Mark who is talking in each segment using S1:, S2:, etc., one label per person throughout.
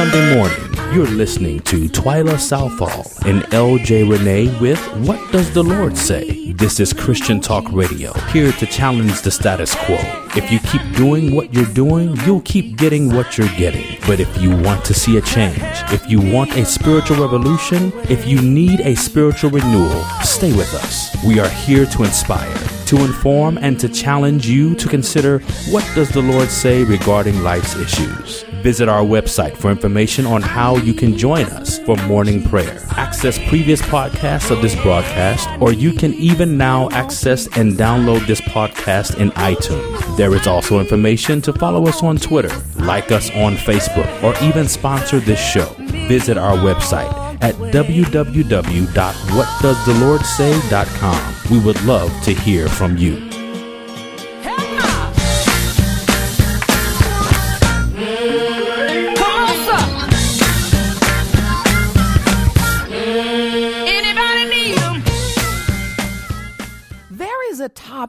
S1: Sunday morning, you're listening to Twyla Southall and LJ Renee with What Does the Lord Say? This is Christian Talk Radio, here to challenge the status quo. If you keep doing what you're doing, you'll keep getting what you're getting. But if you want to see a change, if you want a spiritual revolution, if you need a spiritual renewal, stay with us. We are here to inspire, to inform, and to challenge you to consider what does the Lord say regarding life's issues. Visit our website for information on how you can join us for morning prayer. Access previous podcasts of this broadcast, or you can even now access and download this podcast in iTunes. There is also information to follow us on Twitter, like us on Facebook, or even sponsor this show. Visit our website at www.whatdoesthelordsay.com. We would love to hear from you.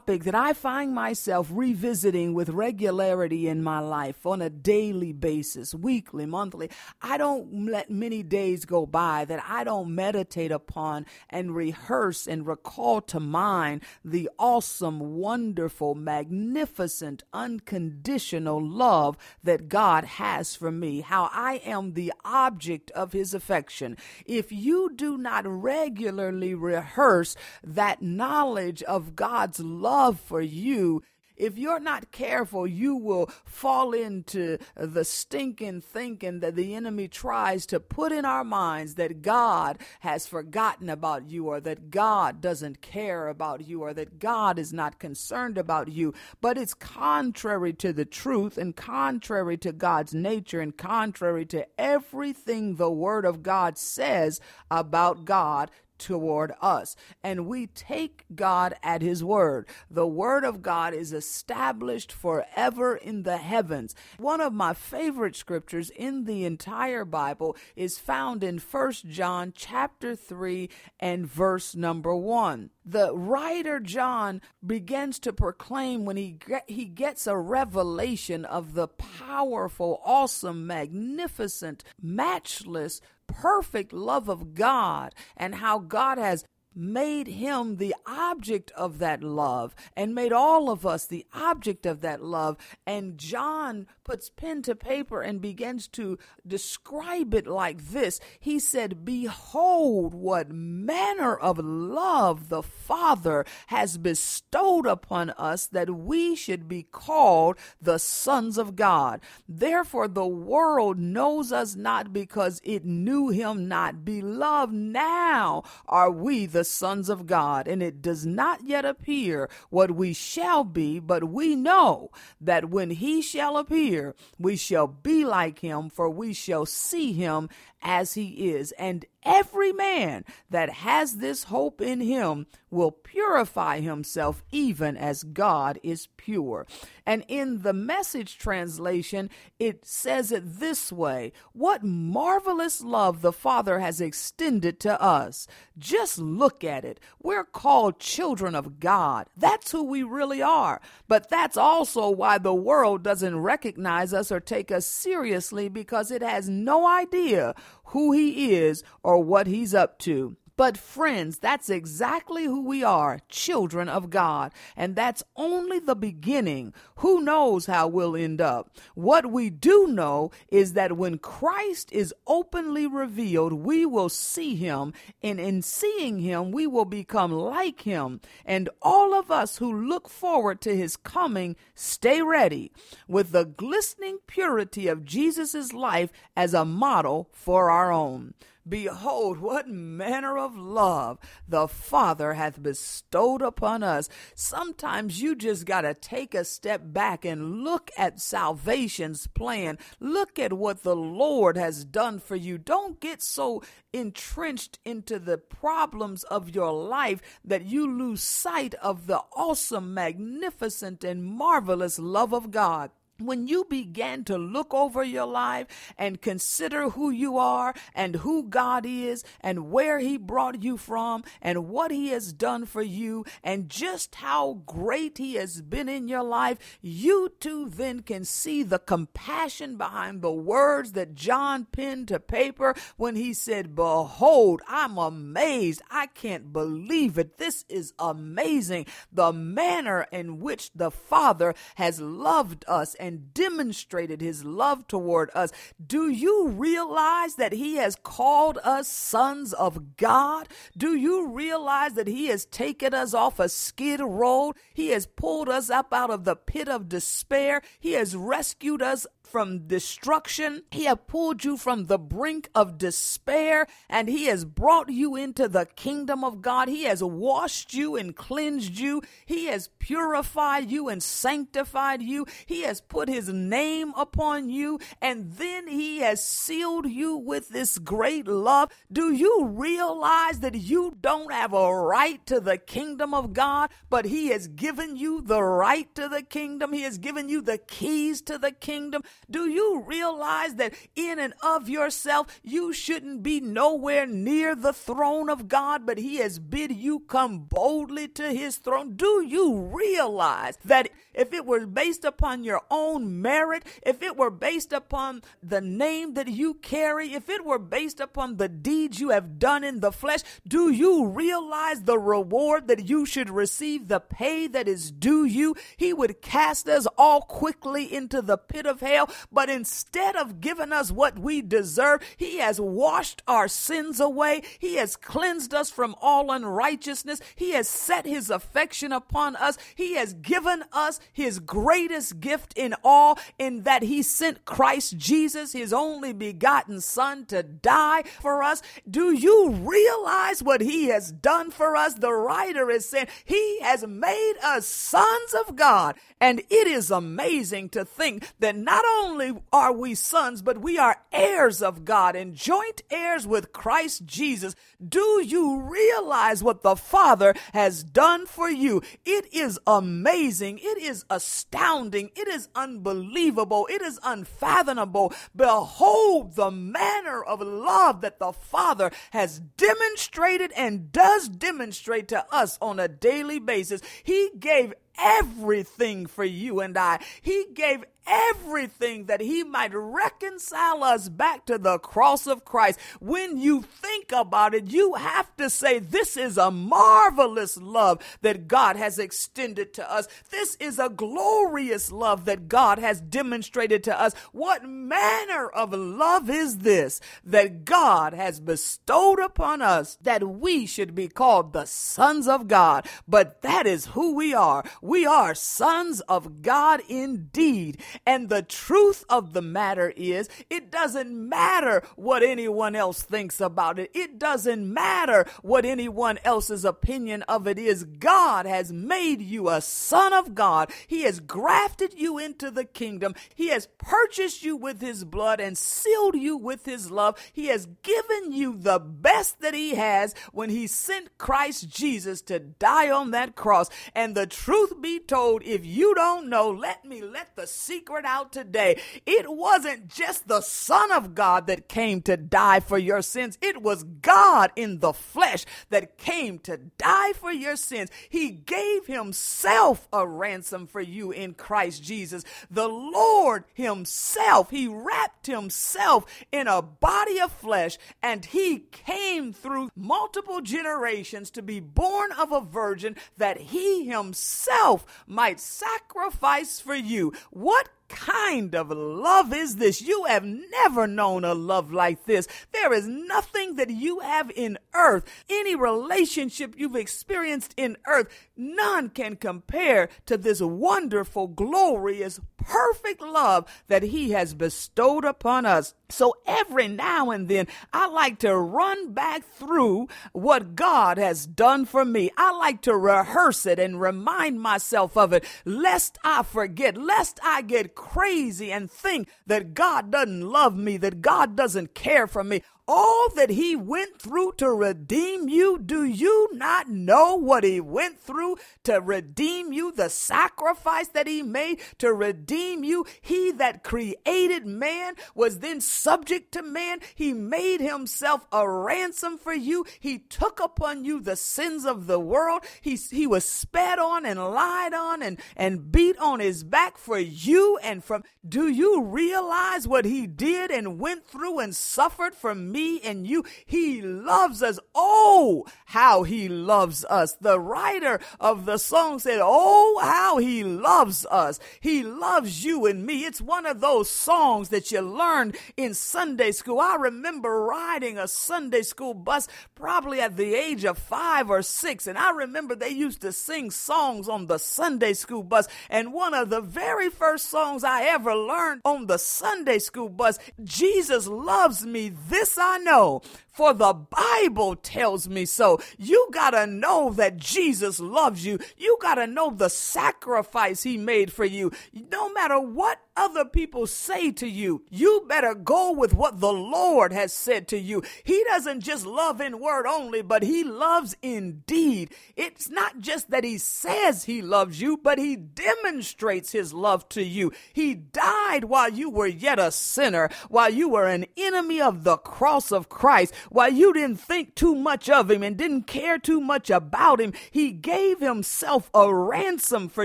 S2: Topic that I find myself revisiting with regularity in my life on a daily basis, weekly, monthly. I don't let many days go by that I don't meditate upon and rehearse and recall to mind the awesome, wonderful, magnificent, unconditional love that God has for me, how I am the object of his affection. If you do not regularly rehearse that knowledge of God's love for you, if you're not careful, you will fall into the stinking thinking that the enemy tries to put in our minds that God has forgotten about you, or that God doesn't care about you, or that God is not concerned about you. But it's contrary to the truth and contrary to God's nature and contrary to everything the Word of God says about God toward us. And we take God at His word. The word of God is established forever in the heavens. One of my favorite scriptures in the entire Bible is found in First John chapter 3 and verse number 1. The writer John begins to proclaim when he get, he gets a revelation of the powerful, awesome, magnificent, matchless perfect love of God and how God has made him the object of that love and made all of us the object of that love. And John puts pen to paper and begins to describe it like this. He said, Behold, what manner of love the Father has bestowed upon us that we should be called the sons of God. Therefore, the world knows us not because it knew him not. Beloved, now are we the sons of God, and it does not yet appear what we shall be, but we know that when he shall appear, we shall be like him, for we shall see him as he is. And every man that has this hope in him will purify himself even as God is pure. And in the message translation, it says it this way What marvelous love the Father has extended to us. Just look at it. We're called children of God. That's who we really are. But that's also why the world doesn't recognize us or take us seriously because it has no idea who he is or what he's up to. But, friends, that's exactly who we are children of God. And that's only the beginning. Who knows how we'll end up? What we do know is that when Christ is openly revealed, we will see him. And in seeing him, we will become like him. And all of us who look forward to his coming, stay ready with the glistening purity of Jesus' life as a model for our own. Behold, what manner of love the Father hath bestowed upon us. Sometimes you just got to take a step back and look at salvation's plan. Look at what the Lord has done for you. Don't get so entrenched into the problems of your life that you lose sight of the awesome, magnificent, and marvelous love of God. When you began to look over your life and consider who you are and who God is and where He brought you from and what He has done for you and just how great He has been in your life, you too then can see the compassion behind the words that John penned to paper when he said, Behold, I'm amazed. I can't believe it. This is amazing. The manner in which the Father has loved us and demonstrated his love toward us. Do you realize that he has called us sons of God? Do you realize that he has taken us off a skid road? He has pulled us up out of the pit of despair. He has rescued us from destruction. He has pulled you from the brink of despair and he has brought you into the kingdom of God. He has washed you and cleansed you. He has purified you and sanctified you. He has put his name upon you and then he has sealed you with this great love. Do you realize that you don't have a right to the kingdom of God, but he has given you the right to the kingdom? He has given you the keys to the kingdom. Do you realize that in and of yourself, you shouldn't be nowhere near the throne of God, but He has bid you come boldly to His throne? Do you realize that if it were based upon your own merit, if it were based upon the name that you carry, if it were based upon the deeds you have done in the flesh, do you realize the reward that you should receive, the pay that is due you? He would cast us all quickly into the pit of hell but instead of giving us what we deserve, He has washed our sins away. He has cleansed us from all unrighteousness. He has set His affection upon us. He has given us His greatest gift in all, in that He sent Christ Jesus, His only begotten Son, to die for us. Do you realize what He has done for us? The writer is saying He has made us sons of God. And it is amazing to think that not only are we sons, but we are heirs of God and joint heirs with Christ Jesus. Do you realize what the Father has done for you? It is amazing. It is astounding. It is unbelievable. It is unfathomable. Behold the manner of love that the Father has demonstrated and does demonstrate to us on a daily basis. He gave everything for you and I. He gave everything that he might reconcile us back to the cross of Christ. When you think about it, you have to say, This is a marvelous love that God has extended to us. This is a glorious love that God has demonstrated to us. What manner of love is this that God has bestowed upon us that we should be called the sons of God? But that is who we are. We are sons of God indeed. And the truth of the matter is, it doesn't matter what anyone else thinks about it. It doesn't matter what anyone else's opinion of it is. God has made you a son of God. He has grafted you into the kingdom. He has purchased you with his blood and sealed you with his love. He has given you the best that he has when he sent Christ Jesus to die on that cross. And the truth be told, if you don't know, let me let the secret out today. It wasn't just the Son of God that came to die for your sins, it was God in the flesh that came to die for your sins. He gave Himself a ransom for you in Christ Jesus. The Lord Himself, He wrapped Himself in a body of flesh and He came through multiple generations to be born of a virgin that He Himself might sacrifice for you. What kind of love is this? You have never known a love like this. There is nothing that you have in earth, any relationship you've experienced in earth, none can compare to this wonderful, glorious, perfect love that He has bestowed upon us. So every now and then, I like to run back through what God has done for me. I like to rehearse it and remind myself of it, lest I forget, lest I get crazy and think that God doesn't love me, that God doesn't care for me. All that he went through to redeem you? Do you not know what he went through to redeem you? The sacrifice that he made to redeem you? He that created man was then subject to man. He made himself a ransom for you. He took upon you the sins of the world. He, he was spat on and lied on and, and beat on his back for you and from. Do you realize what he did and went through and suffered for me and you? He loves us. Oh, how he loves us. The writer of the song said, Oh, how he loves us. He loves you and me. It's one of those songs that you learned in Sunday school. I remember riding a Sunday school bus probably at the age of five or six. And I remember they used to sing songs on the Sunday school bus. And one of the very first songs I ever learned on the Sunday school bus, Jesus loves me. This I know for the Bible tells me so. You gotta know that Jesus loves you. You gotta know the sacrifice he made for you. No matter what other people say to you, you better go with what the Lord has said to you. He doesn't just love in word only, but he loves in deed. It's not just that he says he loves you, but he demonstrates his love to you. He died while you were yet a sinner, while you were an enemy of the cross of Christ, while you didn't think too much of him and didn't care too much about him. He gave himself a ransom for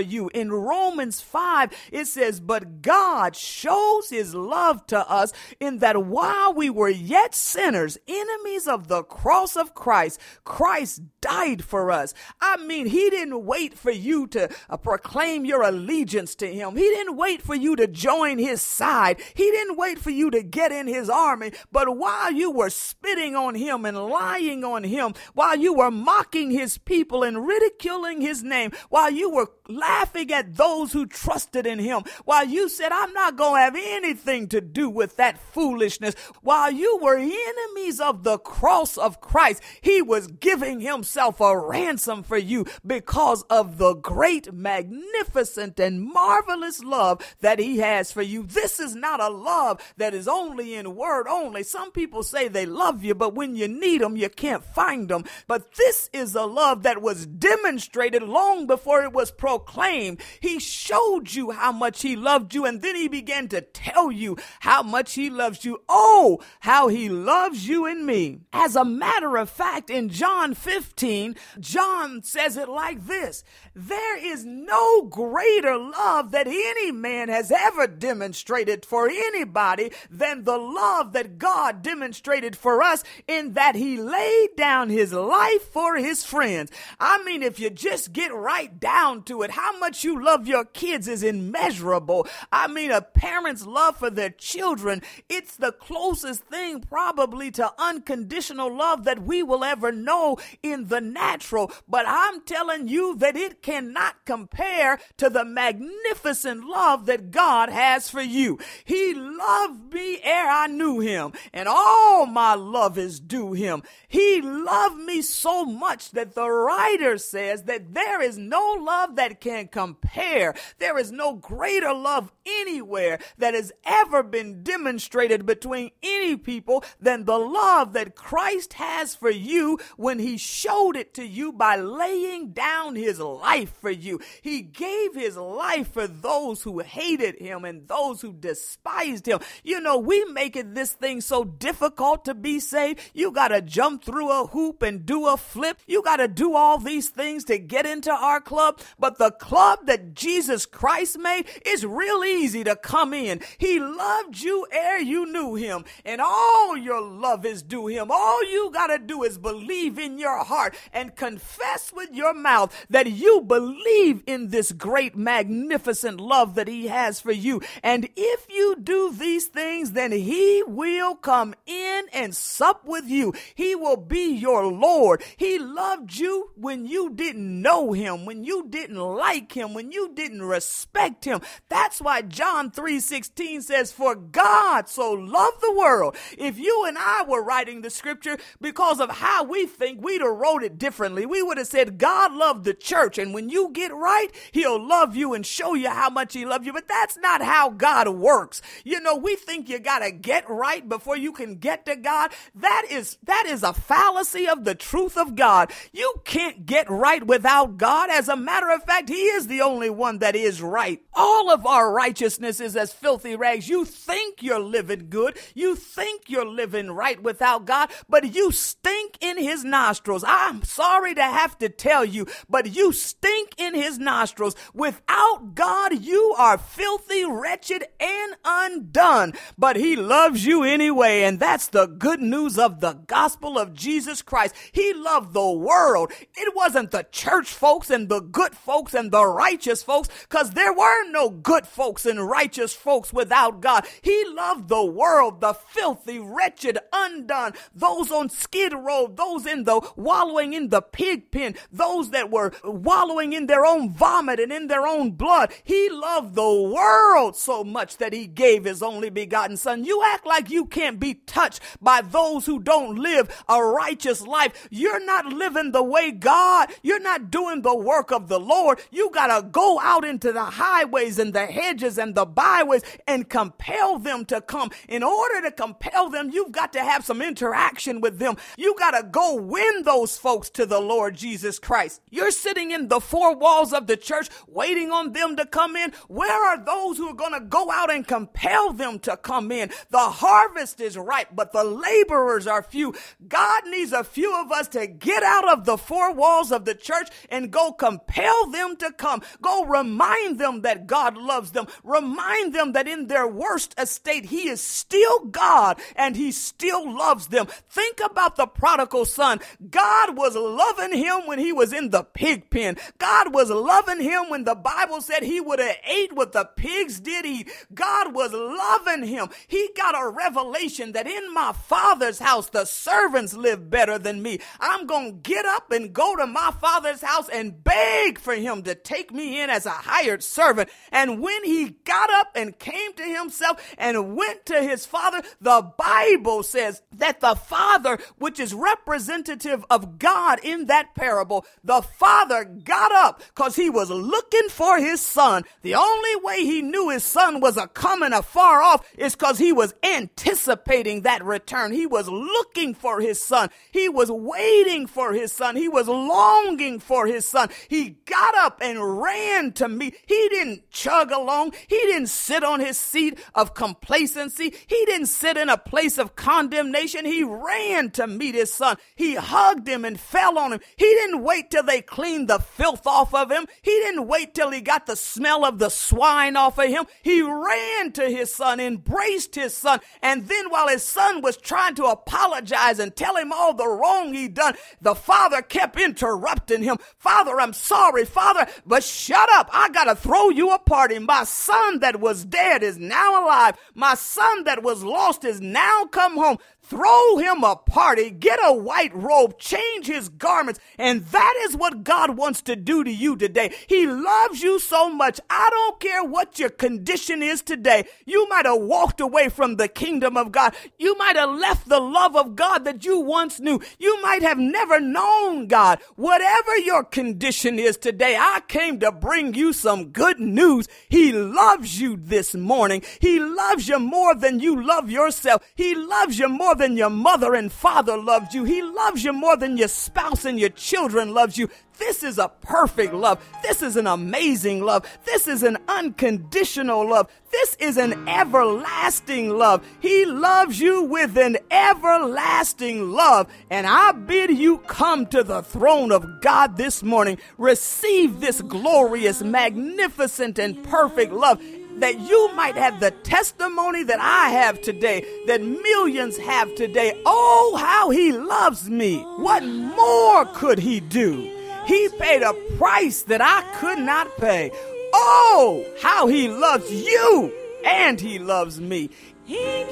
S2: you. In Romans 5, it says, But God shows his love to us in that while we were yet sinners, enemies of the cross of Christ, Christ died for us. I mean, he didn't wait for you to uh, proclaim your allegiance to him. He didn't wait for you to join his side. He didn't wait for you to get in his army. But while you were spitting on him and lying on him, while you were mocking his people and ridiculing his name, while you were laughing at those who trusted in him, while you said, I'm not going to have anything to do with that foolishness. While you were enemies of the cross of Christ, he was giving himself a ransom for you because of the great, magnificent, and marvelous love that he has for you. This is not a love that is only in word only. Some people say they love you, but when you need them, you can't find them. But this is a love that was demonstrated long before it was proclaimed. He showed you how much he loved you and then he began to tell you how much he loves you. Oh, how he loves you and me. As a matter of fact, in John 15, John says it like this There is no greater love that any man has ever demonstrated for anybody than the love that God demonstrated for us in that he laid down his life for his friends. I mean, if you just get right down to it, how much you love your kids is immeasurable. I mean, a parent's love for their children, it's the closest thing probably to unconditional love that we will ever know in the natural. But I'm telling you that it cannot compare to the magnificent love that God has for you. He loved me ere I knew him, and all my love is due him. He loved me so much that the writer says that there is no love that can compare. There is no greater love anywhere that has ever been demonstrated between any people than the love that Christ has for you when he showed it to you by laying down his life for you. He gave his life for those who hated him and those who despised him. You know, we make it this thing so difficult to be saved. You got to jump through a hoop and do a flip. You got to do all these things to get into our club. But the club that Jesus Christ made is real easy to come in. He loved you ere you knew him, and all your love is due him. All you got to do is believe in your heart and confess with your mouth that you believe in this great, magnificent love that he has for you. And if you do these things, then he will come in and sup with you. He will be your Lord. He loved you when you didn't know him, when you didn't like him, when you didn't respect him. That's why John John 3:16 says, "For God so loved the world." If you and I were writing the scripture because of how we think, we'd have wrote it differently. We would have said, "God loved the church, and when you get right, He'll love you and show you how much He loves you." But that's not how God works. You know, we think you gotta get right before you can get to God. That is, that is a fallacy of the truth of God. You can't get right without God. As a matter of fact, He is the only one that is right. All of our righteousness is as filthy rags. You think you're living good. You think you're living right without God, but you stink in His nostrils. I'm sorry to have to tell you, but you stink in His nostrils. Without God, you are filthy, wretched, and undone. But He loves you anyway, and that's the good news news of the gospel of Jesus Christ. He loved the world. It wasn't the church folks and the good folks and the righteous folks, because there were no good folks and righteous folks without God. He loved the world, the filthy, wretched, undone, those on skid row, those in the wallowing in the pig pen, those that were wallowing in their own vomit and in their own blood. He loved the world so much that he gave his only begotten son. You act like you can't be touched by those those who don't live a righteous life. You're not living the way God, you're not doing the work of the Lord. You got to go out into the highways and the hedges and the byways and compel them to come. In order to compel them, you've got to have some interaction with them. You got to go win those folks to the Lord Jesus Christ. You're sitting in the four walls of the church waiting on them to come in. Where are those who are going to go out and compel them to come in? The harvest is ripe, but the laborers laborers are few. God needs a few of us to get out of the four walls of the church and go compel them to come. Go remind them that God loves them. Remind them that in their worst estate, He is still God and He still loves them. Think about the prodigal son. God was loving him when he was in the pig pen. God was loving him when the Bible said he would have ate what the pigs did eat. God was loving him. He got a revelation that in my father's father's house. The servants live better than me. I'm going to get up and go to my father's house and beg for him to take me in as a hired servant. And when he got up and came to himself and went to his father, the Bible says that the father, which is representative of God in that parable, the father got up because he was looking for his son. The only way he knew his son was a coming afar off is because he was anticipating that return. He was looking for his son. He was waiting for his son. He was longing for his son. He got up and ran to meet. He didn't chug along. He didn't sit on his seat of complacency. He didn't sit in a place of condemnation. He ran to meet his son. He hugged him and fell on him. He didn't wait till they cleaned the filth off of him. He didn't wait till he got the smell of the swine off of him. He ran to his son, embraced his son, and then while his son was trying to apologize and tell him all the wrong he done, the father kept interrupting him. Father, I'm sorry, father, but shut up. I gotta throw you a party. My son that was dead is now alive. My son that was lost is now come home. Throw him a party, get a white robe, change his garments. And that is what God wants to do to you today. He loves you so much. I don't care what your condition is today. You might have walked away from the kingdom of God. You might have left the love of God that you once knew. You might have never known God. Whatever your condition is today, I came to bring you some good news. He loves you this morning. He loves you more than you love yourself. He loves you more than your mother and father loved you. He loves you more than your spouse and your children loves you. This is a perfect love. This is an amazing love. This is an unconditional love. This is an everlasting love. He loves you with an everlasting love. And I bid you come to the throne of God this morning. Receive this glorious, magnificent, and perfect love that you might have the testimony that I have today, that millions have today. Oh, how he loves me. What more could he do? He paid a price that I could not pay. Oh, how he loves you and he loves me.
S3: He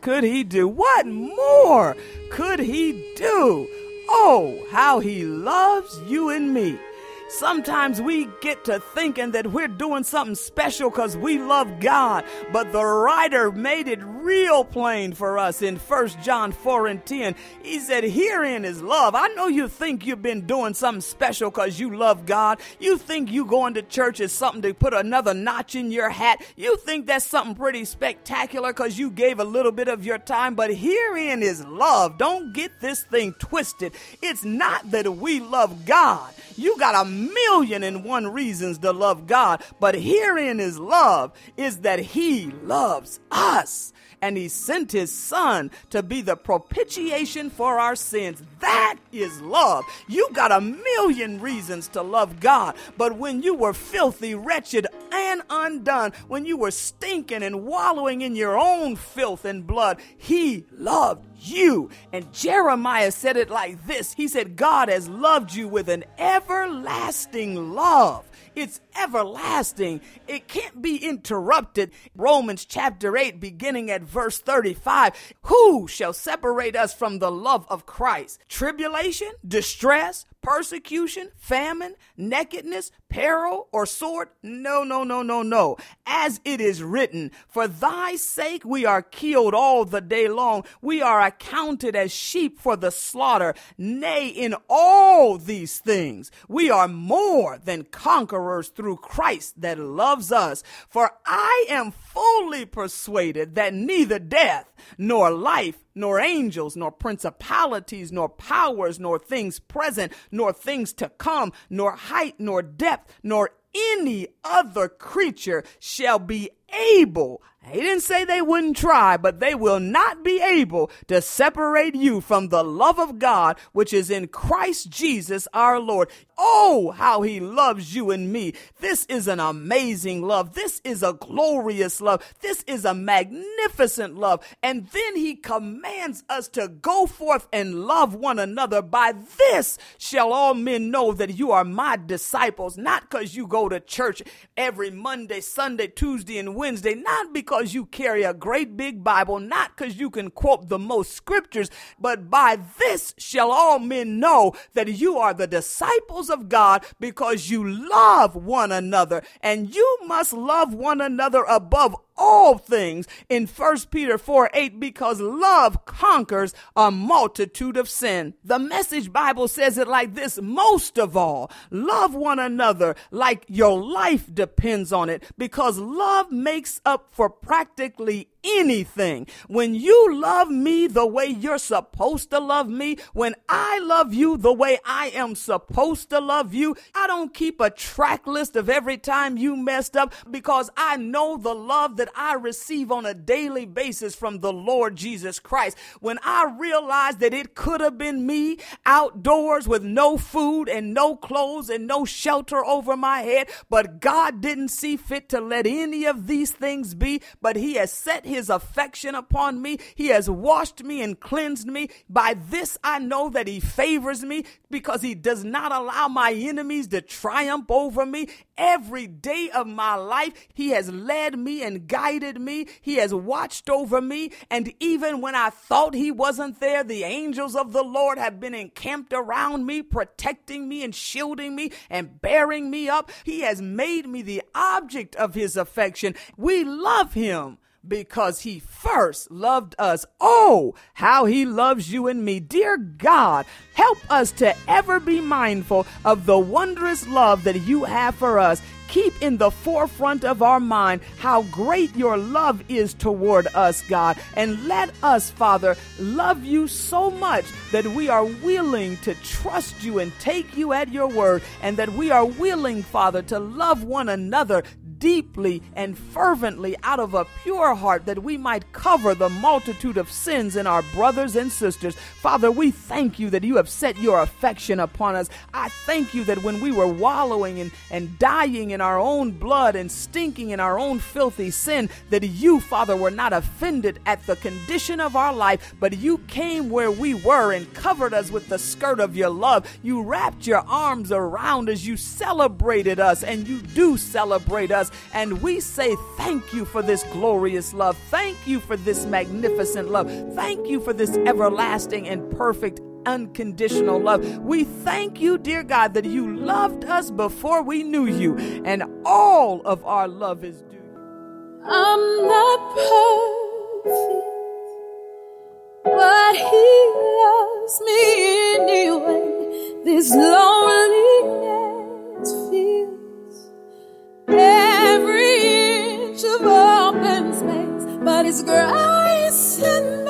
S3: could he
S2: do? What more could he do? Oh, how he loves you and me. Sometimes we get to thinking that we're doing something special because we love God, but the writer made it real plain for us in 1 John 4 and 10. He said, Herein is love. I know you think you've been doing something special because you love God. You think you going to church is something to put another notch in your hat. You think that's something pretty spectacular because you gave a little bit of your time, but herein is love. Don't get this thing twisted. It's not that we love God. You got a million and one reasons to love God, but herein is love is that He loves us and he sent his son to be the propitiation for our sins. That is love. You got a million reasons to love God, but when you were filthy, wretched, and undone, when you were stinking and wallowing in your own filth and blood, he loved you. And Jeremiah said it like this He said, God has loved you with an everlasting love. It's everlasting. It can't be interrupted. Romans chapter 8, beginning at verse 35. Who shall separate us from the love of Christ? Tribulation, distress, persecution, famine, nakedness, peril, or sword? No, no, no, no, no. As it is written, For thy sake we are killed all the day long. We are accounted as sheep for the slaughter. Nay, in all these things we are more than conquerors through Christ that loves us. For I am fully persuaded that neither death, nor life, nor angels, nor principalities, nor powers, nor things present, nor things to come, nor height, nor depth, nor any other creature shall be able. He didn't say they wouldn't try, but they will not be able to separate you from the love of God, which is in Christ Jesus our Lord. Oh, how he loves you and me. This is an amazing love. This is a glorious love. This is a magnificent love. And then he commands us to go forth and love one another. By this shall all men know that you are my disciples, not because you go to church every Monday, Sunday, Tuesday, and Wednesday, not because you carry a great big Bible, not because you can quote the most scriptures, but by this shall all men know that you are the disciples of God because you love one another. And you must love one another above all things in 1 Peter 4 8 because love conquers a multitude of sin. The message Bible says it like this most of all, love one another like your life depends on it because love makes up for practically anything. When you love me the way you're supposed to love me, when I love you the way I am supposed to love you, I don't keep a track list of every time you messed up because I know the love that I receive on a daily basis from the Lord Jesus Christ. When I realize that it could have been me outdoors with no food and no clothes and no shelter over my head, but God didn't see fit to let any of these things be, but He has set his affection upon me. He has washed me and cleansed me. By this I know that he favors me because he does not allow my enemies to triumph over me. Every day of my life, he has led me and guided me. He has watched over me. And even when I thought he wasn't there, the angels of the Lord have been encamped around me, protecting me and shielding me and bearing me up. He has made me the object of his affection. We love him because he first loved us. Oh, how he loves you and me. Dear God, help us to ever be mindful of the wondrous love that you have for us. Keep in the forefront of our mind how great your love is toward us, God. And let us, Father, love you so much that we are willing to trust you and take you at your word, and that we are willing, Father, to love one another deeply and fervently out of a pure heart that we might cover the multitude of sins in our brothers and sisters. Father, we thank you that you have set your affection upon us. I thank you that when we were wallowing and, and dying in our own blood and stinking in our own filthy sin, that you, Father, were not offended at the condition of our life, but you came where we were and covered us with the skirt of your love. You wrapped your arms around us. You celebrated us, and you do celebrate us And we say thank you for this glorious love. Thank you for this magnificent love. Thank you for this everlasting and perfect unconditional love. We thank you, dear God, that you loved us before we knew you, and all of our love is due.
S4: I'm not perfect, but He loves me anyway. This loneliness feels but His grace